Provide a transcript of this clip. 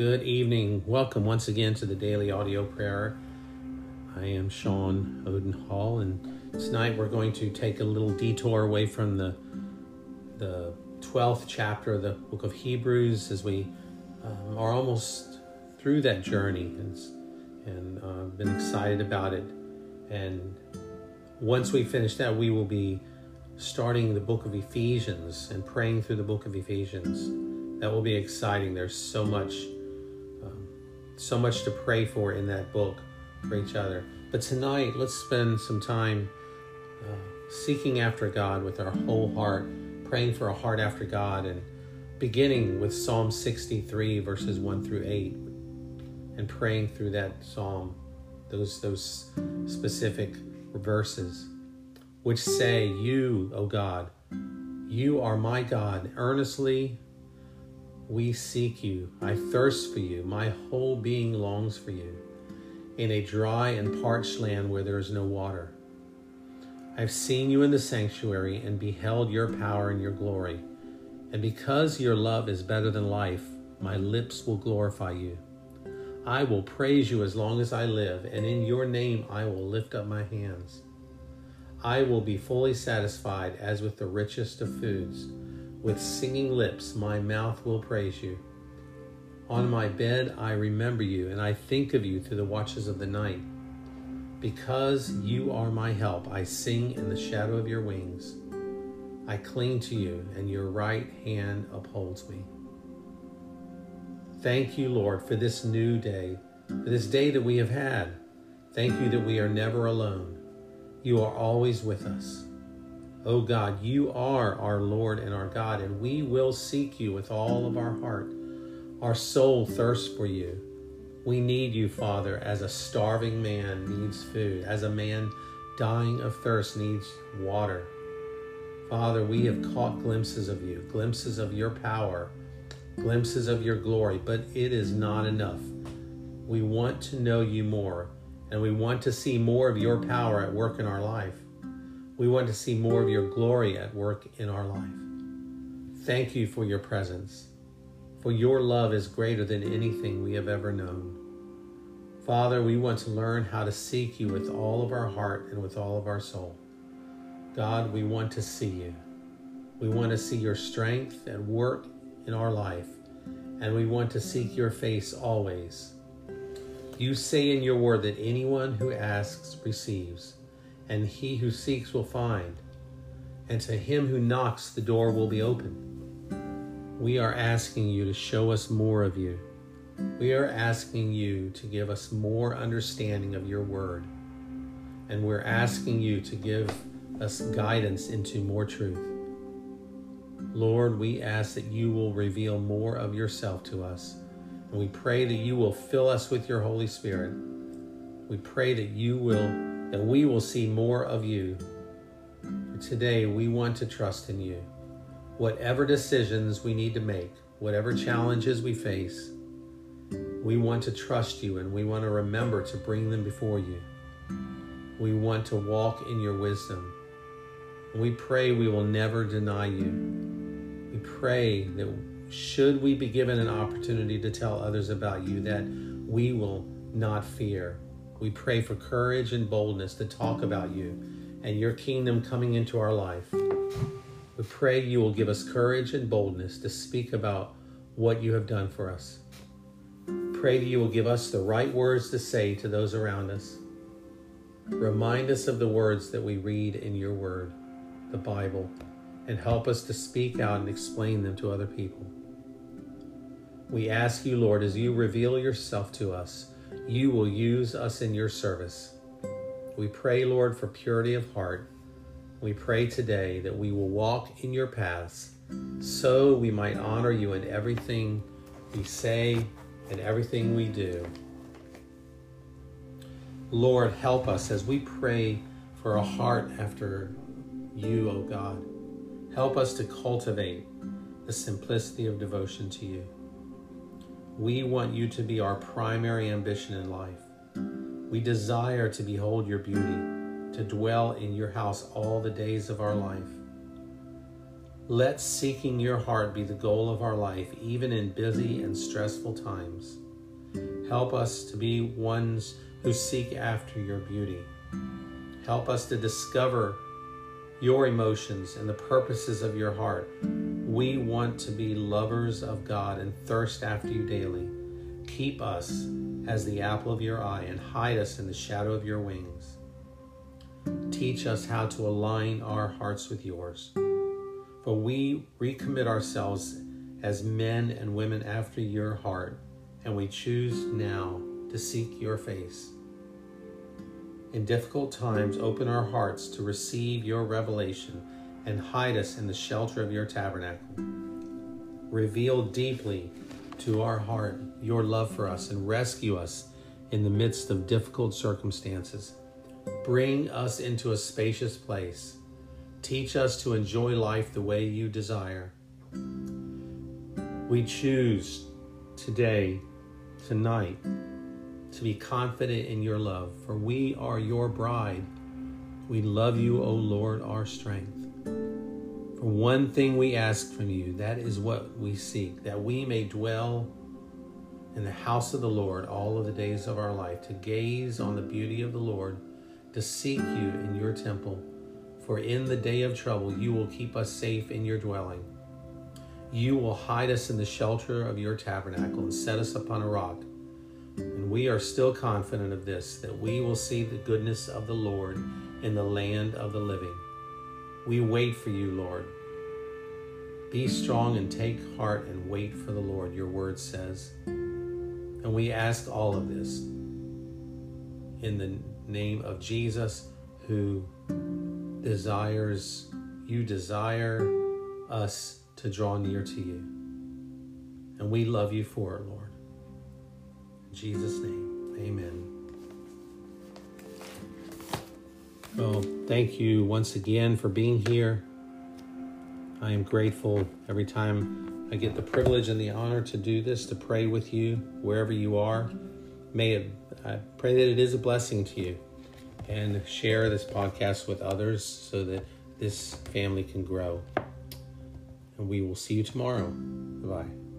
Good evening. Welcome once again to the Daily Audio Prayer. I am Sean Oden Hall, and tonight we're going to take a little detour away from the the twelfth chapter of the book of Hebrews as we um, are almost through that journey, and and uh, been excited about it. And once we finish that, we will be starting the book of Ephesians and praying through the book of Ephesians. That will be exciting. There's so much so much to pray for in that book for each other. But tonight, let's spend some time uh, seeking after God with our whole heart, praying for a heart after God, and beginning with Psalm 63, verses 1 through 8, and praying through that psalm, those, those specific verses, which say, You, O God, you are my God. Earnestly we seek you. I thirst for you. My whole being longs for you. In a dry and parched land where there is no water. I've seen you in the sanctuary and beheld your power and your glory. And because your love is better than life, my lips will glorify you. I will praise you as long as I live, and in your name I will lift up my hands. I will be fully satisfied as with the richest of foods with singing lips, my mouth will praise you. On my bed, I remember you, and I think of you through the watches of the night. Because you are my help, I sing in the shadow of your wings. I cling to you, and your right hand upholds me. Thank you, Lord, for this new day, for this day that we have had. Thank you that we are never alone. You are always with us. Oh God, you are our Lord and our God, and we will seek you with all of our heart. Our soul thirsts for you. We need you, Father, as a starving man needs food, as a man dying of thirst needs water. Father, we have caught glimpses of you, glimpses of your power, glimpses of your glory, but it is not enough. We want to know you more, and we want to see more of your power at work in our life. We want to see more of your glory at work in our life. Thank you for your presence, for your love is greater than anything we have ever known. Father, we want to learn how to seek you with all of our heart and with all of our soul. God, we want to see you. We want to see your strength at work in our life, and we want to seek your face always. You say in your word that anyone who asks receives and he who seeks will find, and to him who knocks the door will be open. We are asking you to show us more of you. We are asking you to give us more understanding of your word. And we're asking you to give us guidance into more truth. Lord, we ask that you will reveal more of yourself to us. And we pray that you will fill us with your Holy Spirit. We pray that you will that we will see more of you. Today, we want to trust in you. Whatever decisions we need to make, whatever challenges we face, we want to trust you and we want to remember to bring them before you. We want to walk in your wisdom. We pray we will never deny you. We pray that should we be given an opportunity to tell others about you, that we will not fear, we pray for courage and boldness to talk about you and your kingdom coming into our life. We pray you will give us courage and boldness to speak about what you have done for us. Pray that you will give us the right words to say to those around us. Remind us of the words that we read in your word, the Bible, and help us to speak out and explain them to other people. We ask you, Lord, as you reveal yourself to us, you will use us in your service. We pray, Lord, for purity of heart. We pray today that we will walk in your paths so we might honor you in everything we say and everything we do. Lord, help us as we pray for a heart after you, O oh God. Help us to cultivate the simplicity of devotion to you. We want you to be our primary ambition in life. We desire to behold your beauty, to dwell in your house all the days of our life. Let seeking your heart be the goal of our life, even in busy and stressful times. Help us to be ones who seek after your beauty. Help us to discover your emotions and the purposes of your heart. We want to be lovers of God and thirst after you daily. Keep us as the apple of your eye and hide us in the shadow of your wings. Teach us how to align our hearts with yours. For we recommit ourselves as men and women after your heart, and we choose now to seek your face. In difficult times, open our hearts to receive your revelation and hide us in the shelter of your tabernacle. Reveal deeply to our heart your love for us and rescue us in the midst of difficult circumstances. Bring us into a spacious place. Teach us to enjoy life the way you desire. We choose today, tonight, to be confident in your love, for we are your bride. We love you, O Lord, our strength. For one thing we ask from you, that is what we seek, that we may dwell in the house of the Lord all of the days of our life, to gaze on the beauty of the Lord, to seek you in your temple. For in the day of trouble, you will keep us safe in your dwelling. You will hide us in the shelter of your tabernacle and set us upon a rock. And we are still confident of this, that we will see the goodness of the Lord in the land of the living. We wait for you, Lord. Be strong and take heart and wait for the Lord, your word says. And we ask all of this in the name of Jesus, who desires, you desire us to draw near to you. And we love you for it, Lord. In Jesus' name, amen. Well, thank you once again for being here. I am grateful every time I get the privilege and the honor to do this, to pray with you wherever you are. May it, I pray that it is a blessing to you and share this podcast with others so that this family can grow. And we will see you tomorrow. Bye.